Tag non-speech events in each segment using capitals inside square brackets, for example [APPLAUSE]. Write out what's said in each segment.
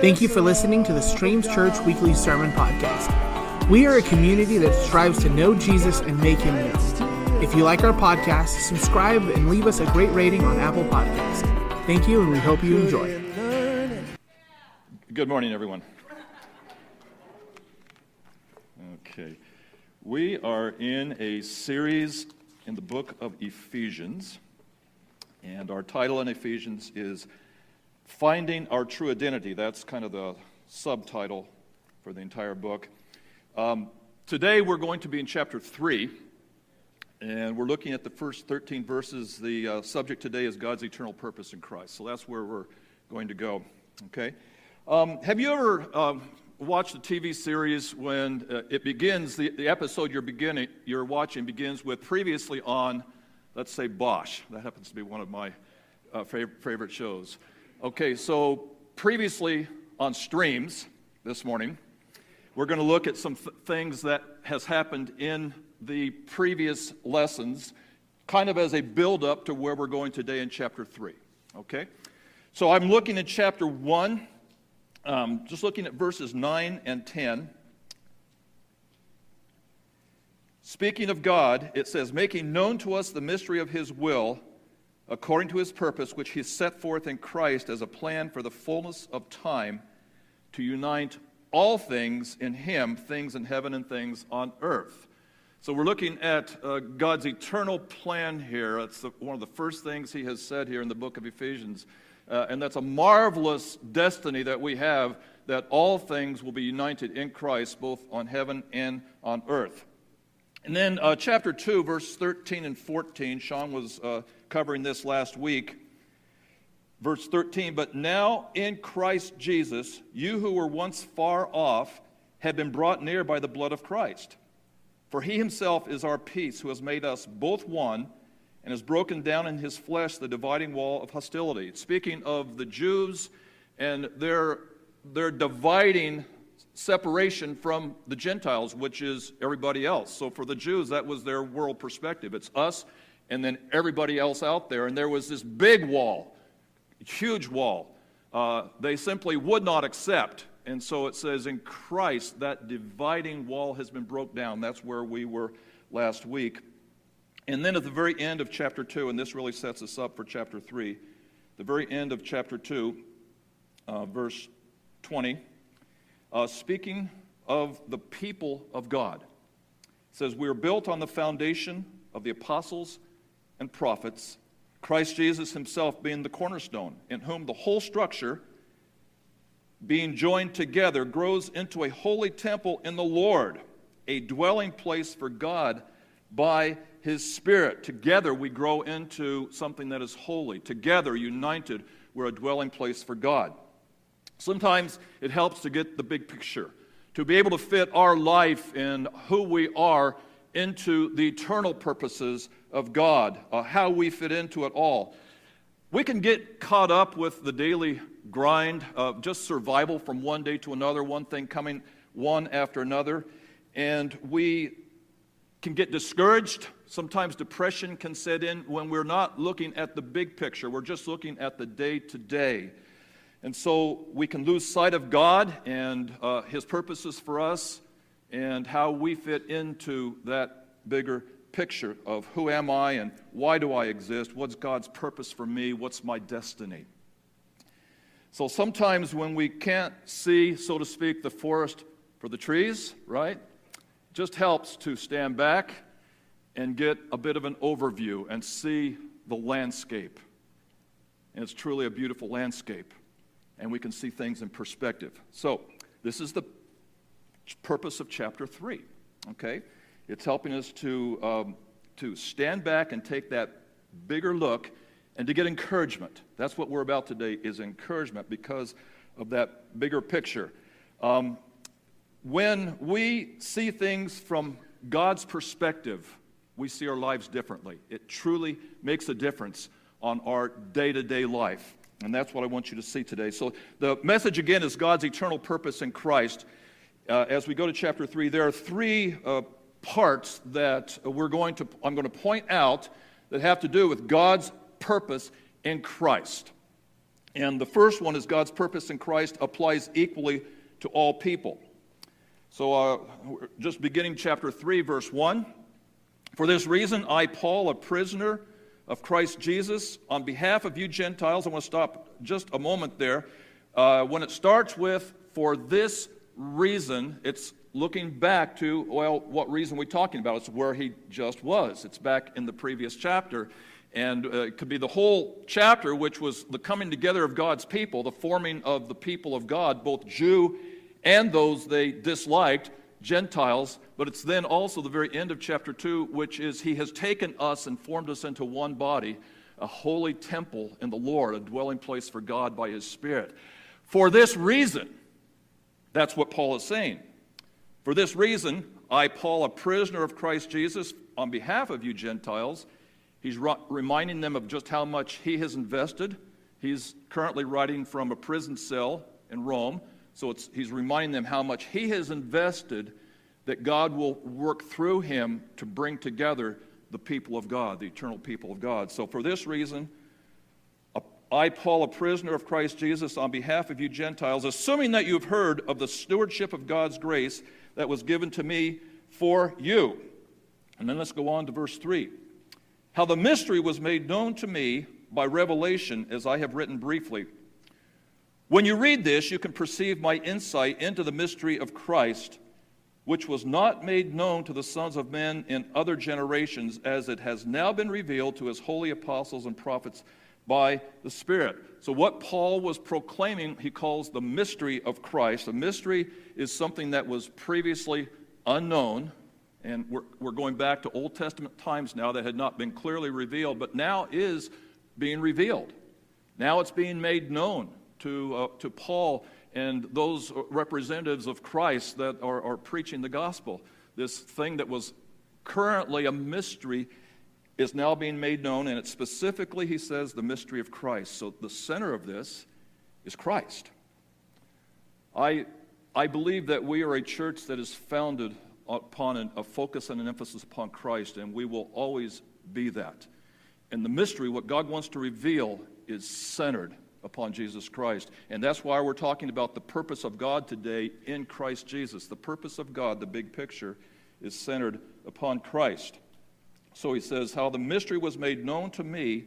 Thank you for listening to the Streams Church Weekly Sermon Podcast. We are a community that strives to know Jesus and make him known. If you like our podcast, subscribe and leave us a great rating on Apple Podcasts. Thank you, and we hope you enjoy. Good morning, everyone. Okay. We are in a series in the book of Ephesians, and our title in Ephesians is Finding Our True Identity. That's kind of the subtitle for the entire book. Um, today we're going to be in chapter 3, and we're looking at the first 13 verses. The uh, subject today is God's eternal purpose in Christ. So that's where we're going to go. Okay? Um, have you ever um, watched a TV series when uh, it begins, the, the episode you're, beginning, you're watching begins with previously on, let's say, Bosch? That happens to be one of my uh, fav- favorite shows. Okay, so previously on streams this morning, we're going to look at some th- things that has happened in the previous lessons, kind of as a build up to where we're going today in chapter 3. Okay? So I'm looking at chapter 1, um, just looking at verses 9 and 10. Speaking of God, it says, making known to us the mystery of his will according to his purpose, which he set forth in Christ as a plan for the fullness of time to unite all things in him, things in heaven and things on earth. So we're looking at uh, God's eternal plan here. That's the, one of the first things he has said here in the book of Ephesians. Uh, and that's a marvelous destiny that we have that all things will be united in Christ, both on heaven and on earth. And then uh, chapter 2, verse 13 and 14, Sean was uh, covering this last week. Verse 13, but now in Christ Jesus, you who were once far off have been brought near by the blood of Christ. For he himself is our peace, who has made us both one and has broken down in his flesh the dividing wall of hostility. Speaking of the Jews and their, their dividing separation from the Gentiles, which is everybody else. So for the Jews, that was their world perspective. It's us and then everybody else out there. And there was this big wall, huge wall. Uh, they simply would not accept. And so it says, in Christ, that dividing wall has been broke down. That's where we were last week. And then at the very end of chapter 2, and this really sets us up for chapter 3, the very end of chapter 2, uh, verse 20, uh, speaking of the people of God, says, We are built on the foundation of the apostles and prophets, Christ Jesus himself being the cornerstone, in whom the whole structure, being joined together, grows into a holy temple in the Lord, a dwelling place for God by his Spirit. Together we grow into something that is holy. Together, united, we're a dwelling place for God. Sometimes it helps to get the big picture, to be able to fit our life and who we are into the eternal purposes of God, uh, how we fit into it all. We can get caught up with the daily grind of just survival from one day to another, one thing coming one after another, and we can get discouraged. Sometimes depression can set in when we're not looking at the big picture, we're just looking at the day to day. And so we can lose sight of God and uh, His purposes for us and how we fit into that bigger picture of who am I and why do I exist? What's God's purpose for me? What's my destiny? So sometimes when we can't see, so to speak, the forest for the trees, right? It just helps to stand back and get a bit of an overview and see the landscape. And it's truly a beautiful landscape. And we can see things in perspective. So, this is the purpose of chapter 3. Okay? It's helping us to, um, to stand back and take that bigger look and to get encouragement. That's what we're about today is encouragement because of that bigger picture. Um, when we see things from God's perspective, we see our lives differently. It truly makes a difference on our day to day life. And that's what I want you to see today. So, the message again is God's eternal purpose in Christ. Uh, as we go to chapter 3, there are three uh, parts that we're going to, I'm going to point out that have to do with God's purpose in Christ. And the first one is God's purpose in Christ applies equally to all people. So, uh, just beginning chapter 3, verse 1. For this reason, I, Paul, a prisoner of Christ Jesus, on behalf of you Gentiles, I want to stop just a moment there. Uh, when it starts with, for this reason, it's looking back to, well, what reason are we talking about? It's where he just was. It's back in the previous chapter. And uh, it could be the whole chapter, which was the coming together of God's people, the forming of the people of God, both Jew and those they disliked, Gentiles. But it's then also the very end of chapter 2, which is He has taken us and formed us into one body, a holy temple in the Lord, a dwelling place for God by His Spirit. For this reason, that's what Paul is saying. For this reason, I, Paul, a prisoner of Christ Jesus, on behalf of you Gentiles, He's reminding them of just how much he has invested. He's currently writing from a prison cell in Rome, so he's reminding them how much he has invested that God will work through him to bring together the people of God, the eternal people of God. So, for this reason, I, Paul, a prisoner of Christ Jesus, on behalf of you Gentiles, assuming that you've heard of the stewardship of God's grace that was given to me for you. And then let's go on to verse 3 how the mystery was made known to me by revelation, as I have written briefly. When you read this, you can perceive my insight into the mystery of Christ, which was not made known to the sons of men in other generations, as it has now been revealed to his holy apostles and prophets by the Spirit. So, what Paul was proclaiming, he calls the mystery of Christ. A mystery is something that was previously unknown, and we're, we're going back to Old Testament times now that had not been clearly revealed, but now is being revealed. Now it's being made known to, uh, to Paul and those representatives of Christ that are, are preaching the gospel. This thing that was currently a mystery is now being made known, and it's specifically, he says, the mystery of Christ. So the center of this is Christ. I, I believe that we are a church that is founded upon an, a focus and an emphasis upon Christ, and we will always be that. And the mystery, what God wants to reveal, is centered upon Jesus Christ. And that's why we're talking about the purpose of God today in Christ Jesus. The purpose of God, the big picture, is centered upon Christ. So he says, How the mystery was made known to me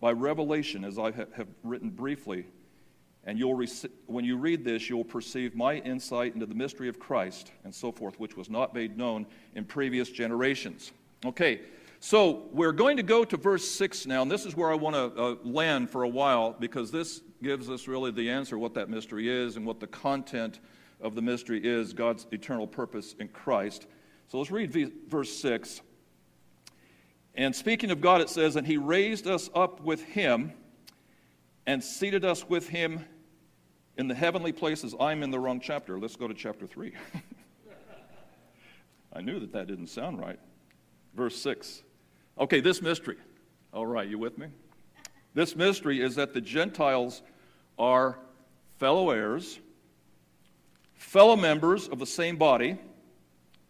by revelation, as I have written briefly and you'll rec- when you read this, you'll perceive my insight into the mystery of Christ and so forth, which was not made known in previous generations. Okay, so we're going to go to verse 6 now, and this is where I want to uh, land for a while because this gives us really the answer what that mystery is and what the content of the mystery is God's eternal purpose in Christ. So let's read v- verse 6. And speaking of God, it says, And he raised us up with him and seated us with him in the heavenly places. I'm in the wrong chapter. Let's go to chapter 3. [LAUGHS] I knew that that didn't sound right. Verse 6. Okay, this mystery. All right, you with me? This mystery is that the Gentiles are fellow heirs, fellow members of the same body,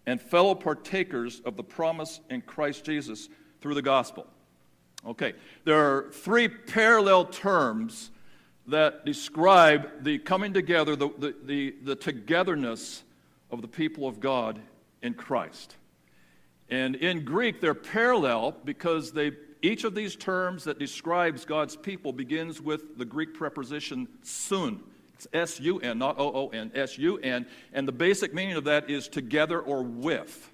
and fellow partakers of the promise in Christ Jesus through the gospel. Okay, there are three parallel terms that describe the coming together, the, the, the, the, togetherness of the people of God in Christ. And in Greek, they're parallel because they, each of these terms that describes God's people begins with the Greek preposition sun. It's S U N, not O O N, S U N. And the basic meaning of that is together or with.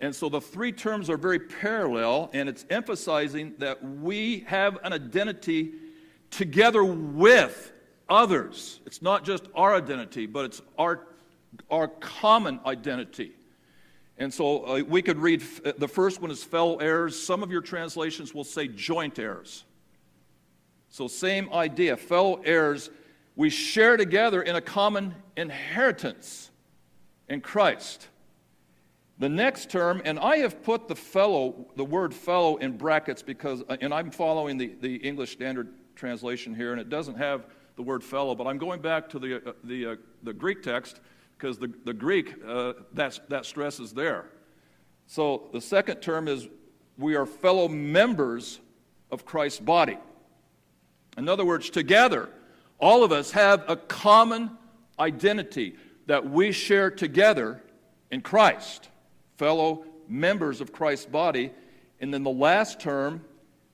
And so the three terms are very parallel, and it's emphasizing that we have an identity together with others. It's not just our identity, but it's our, our common identity. And so uh, we could read uh, the first one is fellow heirs. Some of your translations will say joint heirs. So, same idea, fellow heirs. We share together in a common inheritance in Christ. The next term, and I have put the fellow, the word fellow in brackets because, uh, and I'm following the, the English Standard Translation here, and it doesn't have the word fellow, but I'm going back to the, uh, the, uh, the Greek text because the, the Greek, uh, that stress is there. So the second term is we are fellow members of Christ's body. In other words, together, all of us have a common identity that we share together in Christ, fellow members of Christ's body. And then the last term,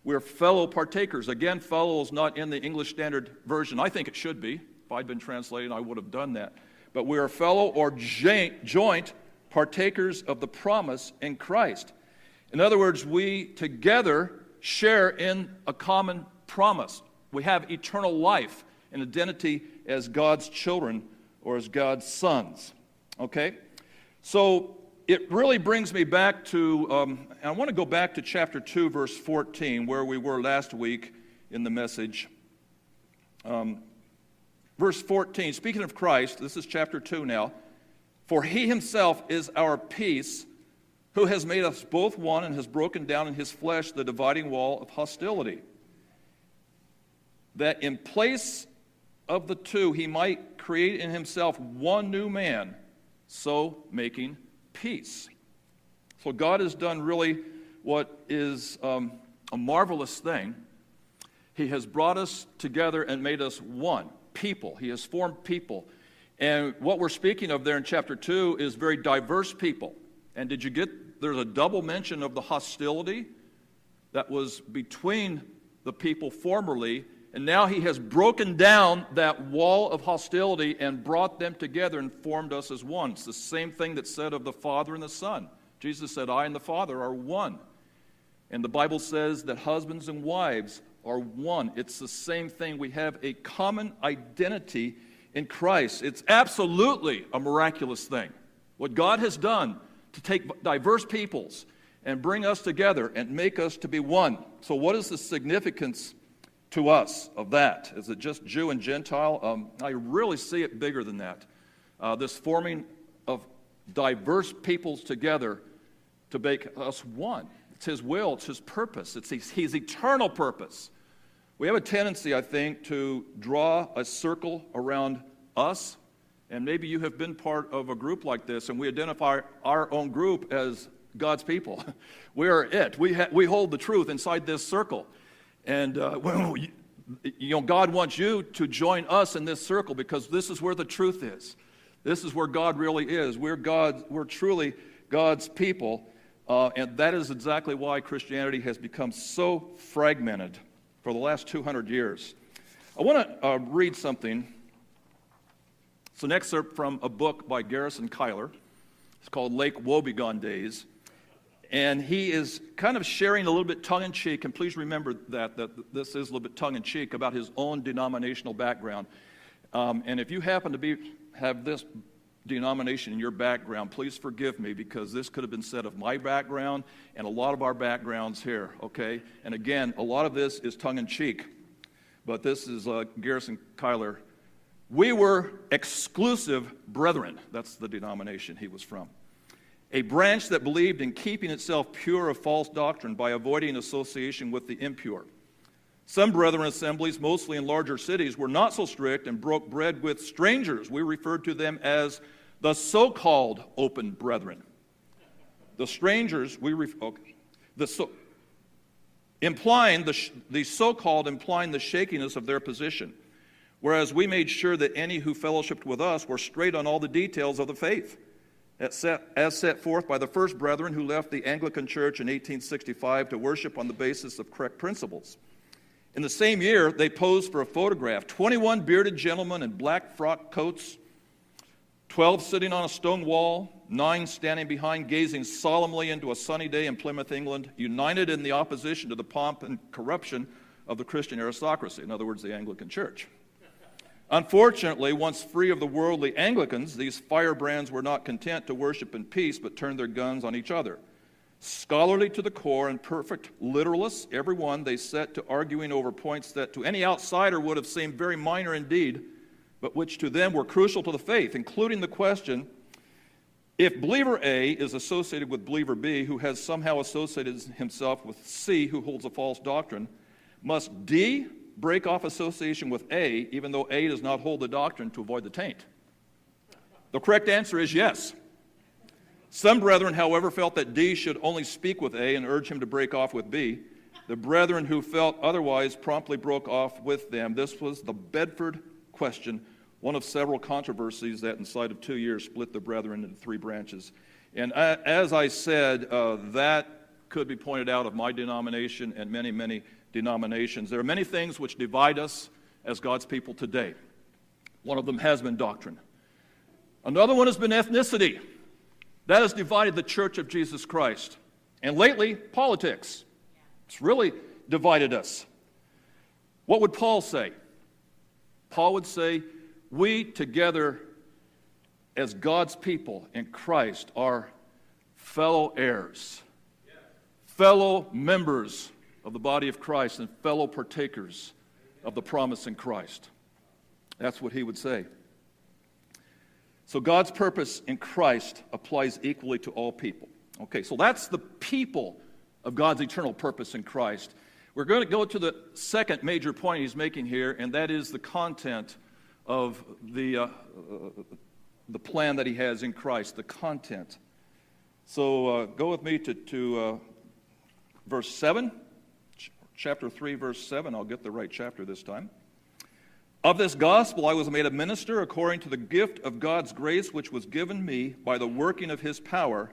we're fellow partakers. Again, fellow is not in the English Standard Version. I think it should be. If I'd been translating, I would have done that. But we are fellow or joint partakers of the promise in Christ. In other words, we together share in a common promise. We have eternal life and identity as God's children or as God's sons. Okay? So it really brings me back to, um, I want to go back to chapter 2, verse 14, where we were last week in the message. Um, verse 14, speaking of Christ, this is chapter 2 now. For he himself is our peace, who has made us both one and has broken down in his flesh the dividing wall of hostility. That in place of the two, he might create in himself one new man, so making peace. So God has done really what is um, a marvelous thing. He has brought us together and made us one people. He has formed people. And what we're speaking of there in chapter 2 is very diverse people. And did you get, there's a double mention of the hostility that was between the people formerly and now he has broken down that wall of hostility and brought them together and formed us as one. It's the same thing that's said of the Father and the Son. Jesus said, I and the Father are one. And the Bible says that husbands and wives are one. It's the same thing. We have a common identity in Christ. It's absolutely a miraculous thing. What God has done to take diverse peoples and bring us together and make us to be one. So, what is the significance to us of that? Is it just Jew and Gentile? Um, I really see it bigger than that. Uh, this forming of diverse peoples together to make us one. It's His will, it's His purpose, it's His, his eternal purpose. We have a tendency, I think, to draw a circle around us. And maybe you have been part of a group like this, and we identify our own group as God's people. [LAUGHS] we are it. We, ha- we hold the truth inside this circle. And uh, [LAUGHS] well, you, you know, God wants you to join us in this circle because this is where the truth is. This is where God really is. We're God. We're truly God's people, uh, and that is exactly why Christianity has become so fragmented for the last 200 years. I want to uh, read something. It's an excerpt from a book by Garrison Keillor. It's called Lake Wobegon Days and he is kind of sharing a little bit tongue in cheek, and please remember that, that this is a little bit tongue in cheek about his own denominational background. Um, and if you happen to be, have this denomination in your background, please forgive me because this could have been said of my background and a lot of our backgrounds here, okay? And again, a lot of this is tongue in cheek, but this is uh, Garrison Keillor. We were exclusive brethren. That's the denomination he was from a branch that believed in keeping itself pure of false doctrine by avoiding association with the impure. Some brethren assemblies, mostly in larger cities, were not so strict and broke bread with strangers. We referred to them as the so called open brethren. The strangers, we ref- okay. the so, implying the, sh- the so called implying the shakiness of their position, whereas we made sure that any who fellowshipped with us were straight on all the details of the faith as set forth by the first brethren who left the Anglican Church in 1865 to worship on the basis of correct principles. In the same year, they posed for a photograph 21 bearded gentlemen in black frock coats, 12 sitting on a stone wall, 9 standing behind, gazing solemnly into a sunny day in Plymouth, England, united in the opposition to the pomp and corruption of the Christian aristocracy, in other words, the Anglican Church. Unfortunately, once free of the worldly Anglicans, these firebrands were not content to worship in peace, but turned their guns on each other. Scholarly to the core and perfect literalists, every one they set to arguing over points that to any outsider would have seemed very minor indeed, but which to them were crucial to the faith, including the question if believer A is associated with believer B, who has somehow associated himself with C, who holds a false doctrine, must D break off association with A, even though A does not hold the doctrine to avoid the taint? The correct answer is yes. Some brethren, however, felt that D should only speak with A and urge him to break off with B. The brethren who felt otherwise promptly broke off with them. This was the Bedford question, one of several controversies that, inside of two years, split the brethren into three branches. And as I said, uh, that could be pointed out of my denomination and many, many denominations. There are many things which divide us as God's people today. One of them has been doctrine. Another one has been ethnicity. That has divided the church of Jesus Christ. And lately, politics. It's really divided us. What would Paul say? Paul would say, We together, as God's people in Christ, are fellow heirs, fellow members of the body of Christ, and fellow partakers of the promise in Christ. That's what he would say. So God's purpose in Christ applies equally to all people. Okay, so that's the people of God's eternal purpose in Christ. We're going to go to the second major point he's making here, and that is the content of the, uh, uh, the plan that he has in Christ, the content. So uh, go with me to, to uh, verse 7, chapter 3, verse 7. I'll get the right chapter this time. Of this gospel I was made a minister according to the gift of God's grace, which was given me by the working of his power.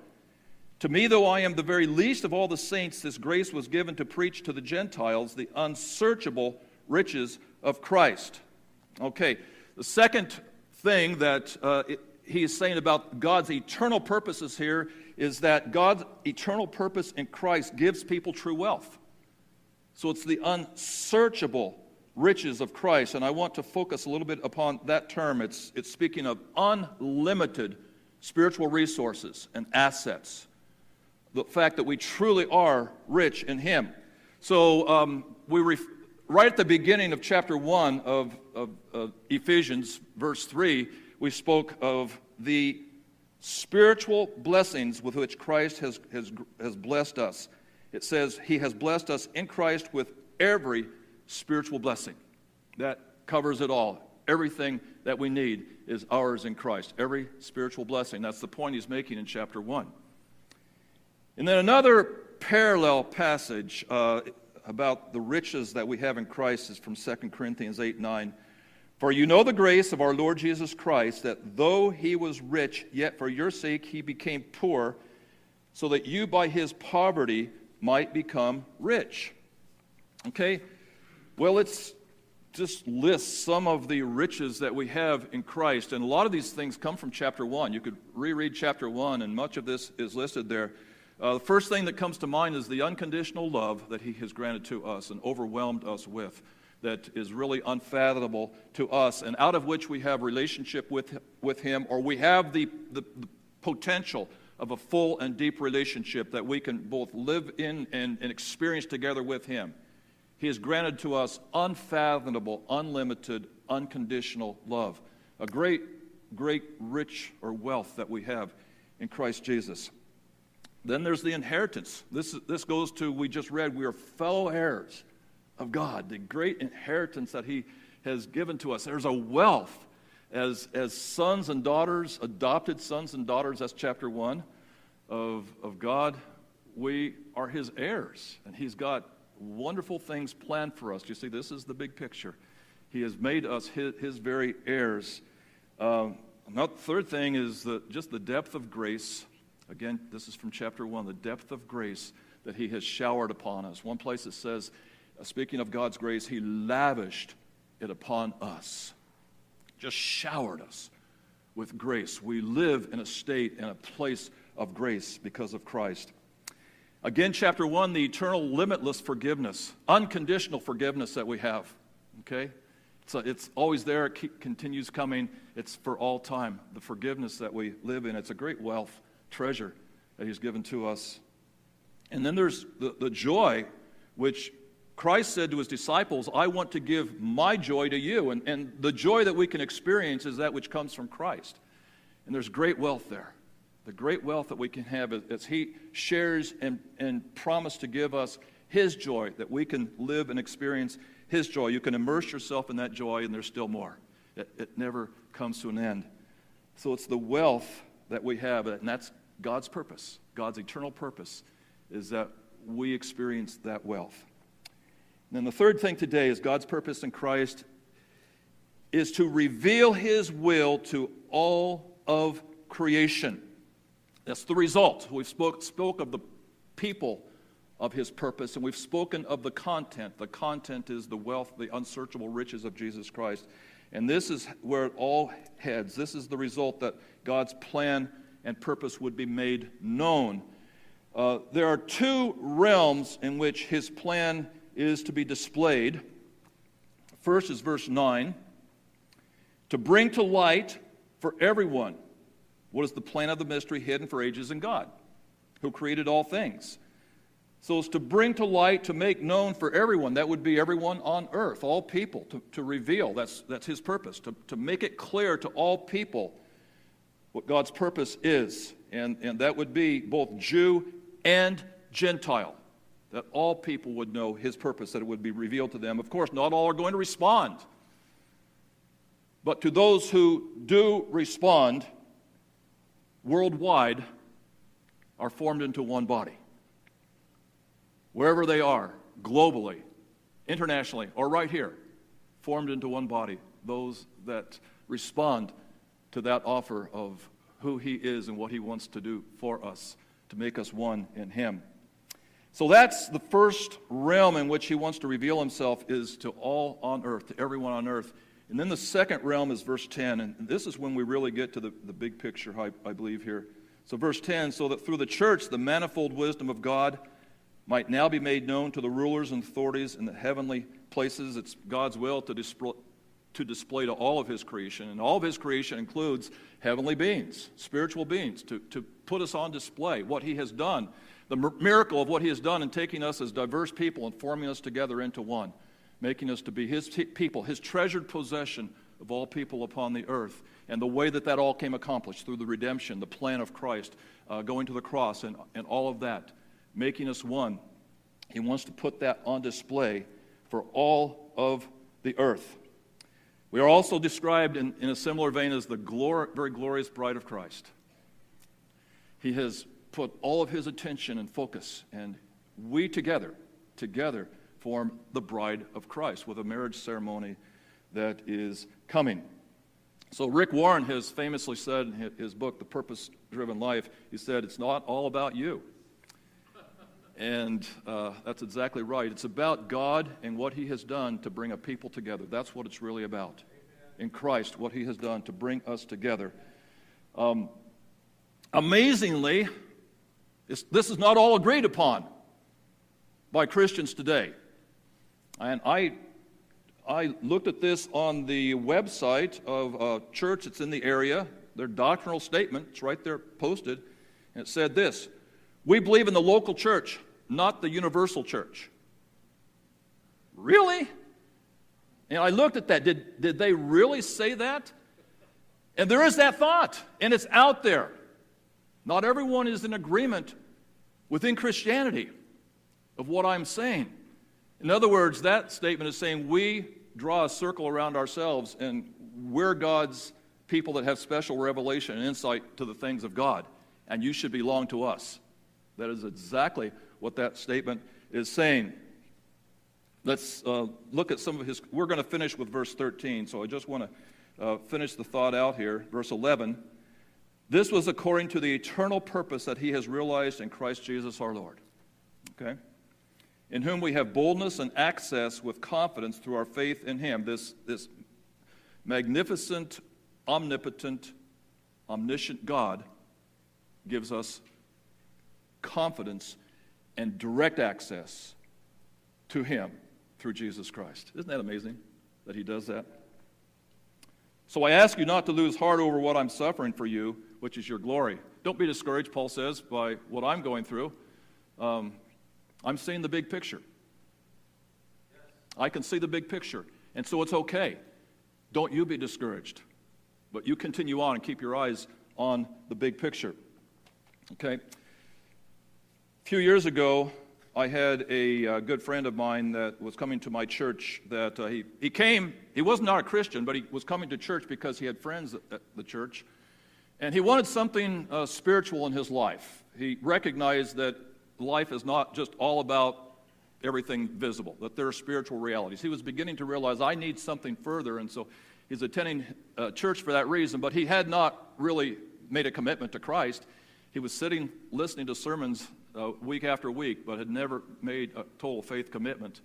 To me, though I am the very least of all the saints, this grace was given to preach to the Gentiles the unsearchable riches of Christ. Okay, the second thing that uh, he is saying about God's eternal purposes here is that God's eternal purpose in Christ gives people true wealth. So it's the unsearchable riches of Christ. And I want to focus a little bit upon that term. It's, it's speaking of unlimited spiritual resources and assets. The fact that we truly are rich in Him. So, um, we ref- right at the beginning of chapter 1 of, of, of Ephesians, verse 3, we spoke of the spiritual blessings with which Christ has, has, has blessed us. It says, He has blessed us in Christ with every spiritual blessing. That covers it all. Everything that we need is ours in Christ. Every spiritual blessing. That's the point he's making in chapter 1. And then another parallel passage uh, about the riches that we have in Christ is from 2 Corinthians 8 9. For you know the grace of our Lord Jesus Christ, that though he was rich, yet for your sake he became poor, so that you by his poverty might become rich. Okay? Well, let's just list some of the riches that we have in Christ. And a lot of these things come from chapter 1. You could reread chapter 1, and much of this is listed there. Uh, the first thing that comes to mind is the unconditional love that He has granted to us and overwhelmed us with, that is really unfathomable to us, and out of which we have relationship with, with Him, or we have the, the, the potential of a full and deep relationship that we can both live in and, and experience together with Him. He has granted to us unfathomable, unlimited, unconditional love. A great, great rich or wealth that we have in Christ Jesus. Then there's the inheritance. This, this goes to, we just read, we are fellow heirs of God, the great inheritance that He has given to us. There's a wealth as, as sons and daughters, adopted sons and daughters, that's chapter 1 of, of God. We are His heirs, and He's got wonderful things planned for us. You see, this is the big picture. He has made us his, his very heirs. Uh, the third thing is the, just the depth of grace. Again, this is from chapter 1 the depth of grace that He has showered upon us. One place it says, uh, speaking of God's grace, He lavished it upon us, just showered us with grace. We live in a state and a place of grace because of Christ. Again, chapter 1, the eternal, limitless forgiveness, unconditional forgiveness that we have. Okay? So it's always there, it continues coming. It's for all time. The forgiveness that we live in, it's a great wealth, treasure that He's given to us. And then there's the, the joy which Christ said to His disciples, I want to give my joy to you. And, and the joy that we can experience is that which comes from Christ. And there's great wealth there the great wealth that we can have as He shares and, and promised to give us His joy, that we can live and experience His joy. You can immerse yourself in that joy, and there's still more. It, it never comes to an end. So it's the wealth that we have, and that's God's purpose. God's eternal purpose is that we experience that wealth. And then the third thing today is God's purpose in Christ is to reveal his will to all of creation. That's the result. We've spoke, spoke of the people of his purpose, and we've spoken of the content. The content is the wealth, the unsearchable riches of Jesus Christ. And this is where it all heads. This is the result that God's plan and purpose would be made known. Uh, there are two realms in which his plan is to be displayed. First is verse 9 to bring to light for everyone what is the plan of the mystery hidden for ages in God, who created all things. So it's to bring to light, to make known for everyone. That would be everyone on earth, all people, to, to reveal. That's, that's his purpose, to, to make it clear to all people what God's purpose is. And, and that would be both Jew and Gentile, that all people would know his purpose, that it would be revealed to them. Of course, not all are going to respond. But to those who do respond, worldwide, are formed into one body. Wherever they are, globally, internationally, or right here, formed into one body. Those that respond to that offer of who He is and what He wants to do for us to make us one in Him. So that's the first realm in which He wants to reveal Himself is to all on earth, to everyone on earth. And then the second realm is verse 10, and this is when we really get to the, the big picture, I, I believe, here. So, verse 10 so that through the church the manifold wisdom of God might now be made known to the rulers and authorities in the heavenly places. It's God's will to display, to display to all of His creation, and all of His creation includes heavenly beings, spiritual beings, to, to put us on display what He has done, the miracle of what He has done in taking us as diverse people and forming us together into one making us to be his people, his treasured possession of all people upon the earth. And the way that that all came accomplished through the redemption, the plan of Christ, uh, going to the cross, and, and all of that, making us one. He wants to put that on display for all of the earth. We are also described in, in a similar vein as the glor- very glorious bride of Christ. He has put all of his attention and focus, and we together, together, form the bride of Christ with a marriage ceremony that is coming. So, Rick Warren has famously said in his book, The Purpose Driven Life, he said, It's not all about you. And uh, that's exactly right. It's about God and what He has done to bring a people together. That's what it's really about. In Christ, what He has done to bring us together. Um, amazingly, this is not all agreed upon by Christians today. And I, I looked at this on the website of a church that's in the area, their doctrinal statement, it's right there posted, and it said this We believe in the local church, not the universal church. Really? And I looked at that. Did, did they really say that? And there is that thought, and it's out there. Not everyone is in agreement within Christianity of what I'm saying. In other words, that statement is saying we draw a circle around ourselves and we're God's people that have special revelation and insight to the things of God, and you should belong to us. That is exactly what that statement is saying. Let's uh, look at some of his. We're going to finish with verse 13, so I just want to uh, finish the thought out here. Verse 11. This was according to the eternal purpose that he has realized in Christ Jesus our Lord. Okay? in whom we have boldness and access with confidence through our faith in Him. This, this magnificent, omnipotent, omniscient God gives us confidence and direct access to Him through Jesus Christ. Isn't that amazing that He does that? So I ask you not to lose heart over what I'm suffering for you, which is your glory. Don't be discouraged, Paul says, by what I'm going through. Um, I'm seeing the big picture. I can see the big picture. And so it's okay. Don't you be discouraged. But you continue on and keep your eyes on the big picture. Okay? A few years ago, I had a uh, good friend of mine that was coming to my church. That uh, he, he came, he was not a Christian, but he was coming to church because he had friends at, at the church. And he wanted something uh, spiritual in his life. He recognized that life is not just all about everything visible, that there are spiritual realities. He was beginning to realize, I need something further, and so he's attending uh, church for that reason, but he had not really made a commitment to Christ. He was sitting listening to sermons uh, week after week, but had never made a total faith commitment.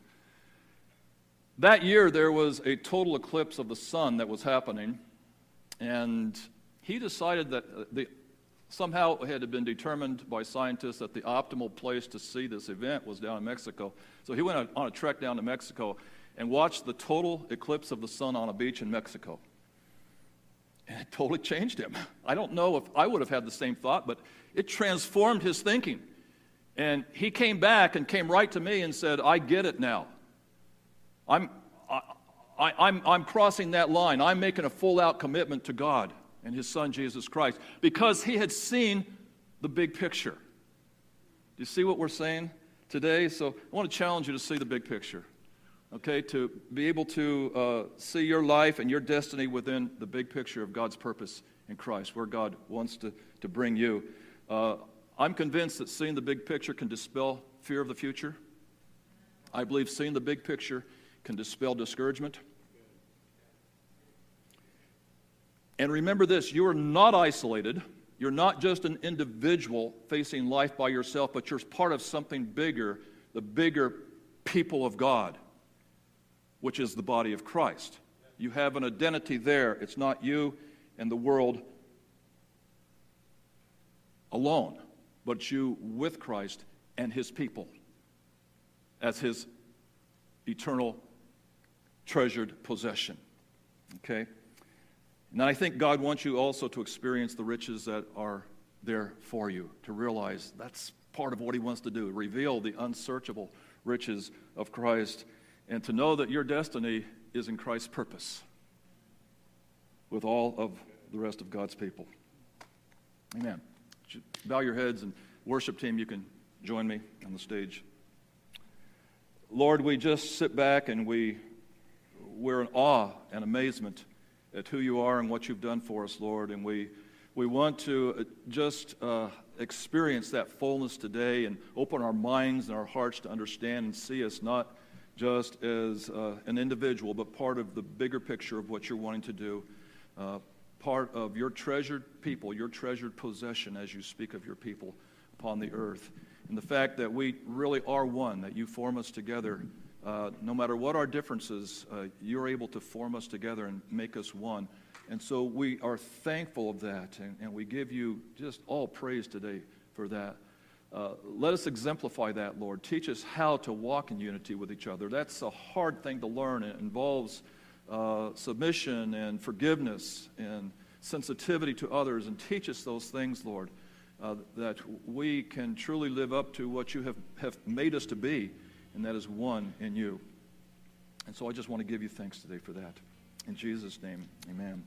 That year, there was a total eclipse of the sun that was happening, and he decided that uh, the, somehow it had been determined by scientists that the optimal place to see this event was down in Mexico. So he went on a trek down to Mexico and watched the total eclipse of the sun on a beach in Mexico. And it totally changed him. [LAUGHS] I don't know if I would have had the same thought, but it transformed his thinking. And he came back and came right to me and said, I get it now. I'm, I, I, I'm, I'm crossing that line. I'm making a full out commitment to God and his son Jesus Christ because he had seen the big picture. Do you see what we're saying today? So I want to challenge you to see the big picture. Okay, to be able to uh, see your life and your destiny within the big picture of God's purpose in Christ, where God wants to, to bring you. Uh, I'm convinced that seeing the big picture can dispel fear of the future. I believe seeing the big picture can dispel discouragement. And remember this you are not isolated. You're not just an individual facing life by yourself, but you're part of something bigger, the bigger people of God, which is the body of Christ. You have an identity there. It's not you and the world alone, but you with Christ and his people as his eternal treasured possession. Okay? And I think God wants you also to experience the riches that are there for you, to realize that's part of what He wants to do reveal the unsearchable riches of Christ, and to know that your destiny is in Christ's purpose with all of the rest of God's people. Amen. Bow your heads and worship team, you can join me on the stage. Lord, we just sit back and we, we're in awe and amazement at who you are and what you've done for us, Lord. And we, we want to uh, just uh, experience that fullness today and open our minds and our hearts to understand and see us not just as uh, an individual, but part of the bigger picture of what you're wanting to do. Uh, part of your treasured people, your treasured possession as you speak of your people upon the earth. And the fact that we really are one, that you form us together uh, no matter what our differences, uh, you're able to form us together and make us one. And so we are thankful of that, and, and we give you just all praise today for that. Uh, let us exemplify that, Lord. Teach us how to walk in unity with each other. That's a hard thing to learn. It involves uh, submission and forgiveness and sensitivity to others. And teach us those things, Lord, uh, that we can truly live up to what you have, have made us to be and that is one in you. And so I just want to give you thanks today for that. In Jesus' name, amen.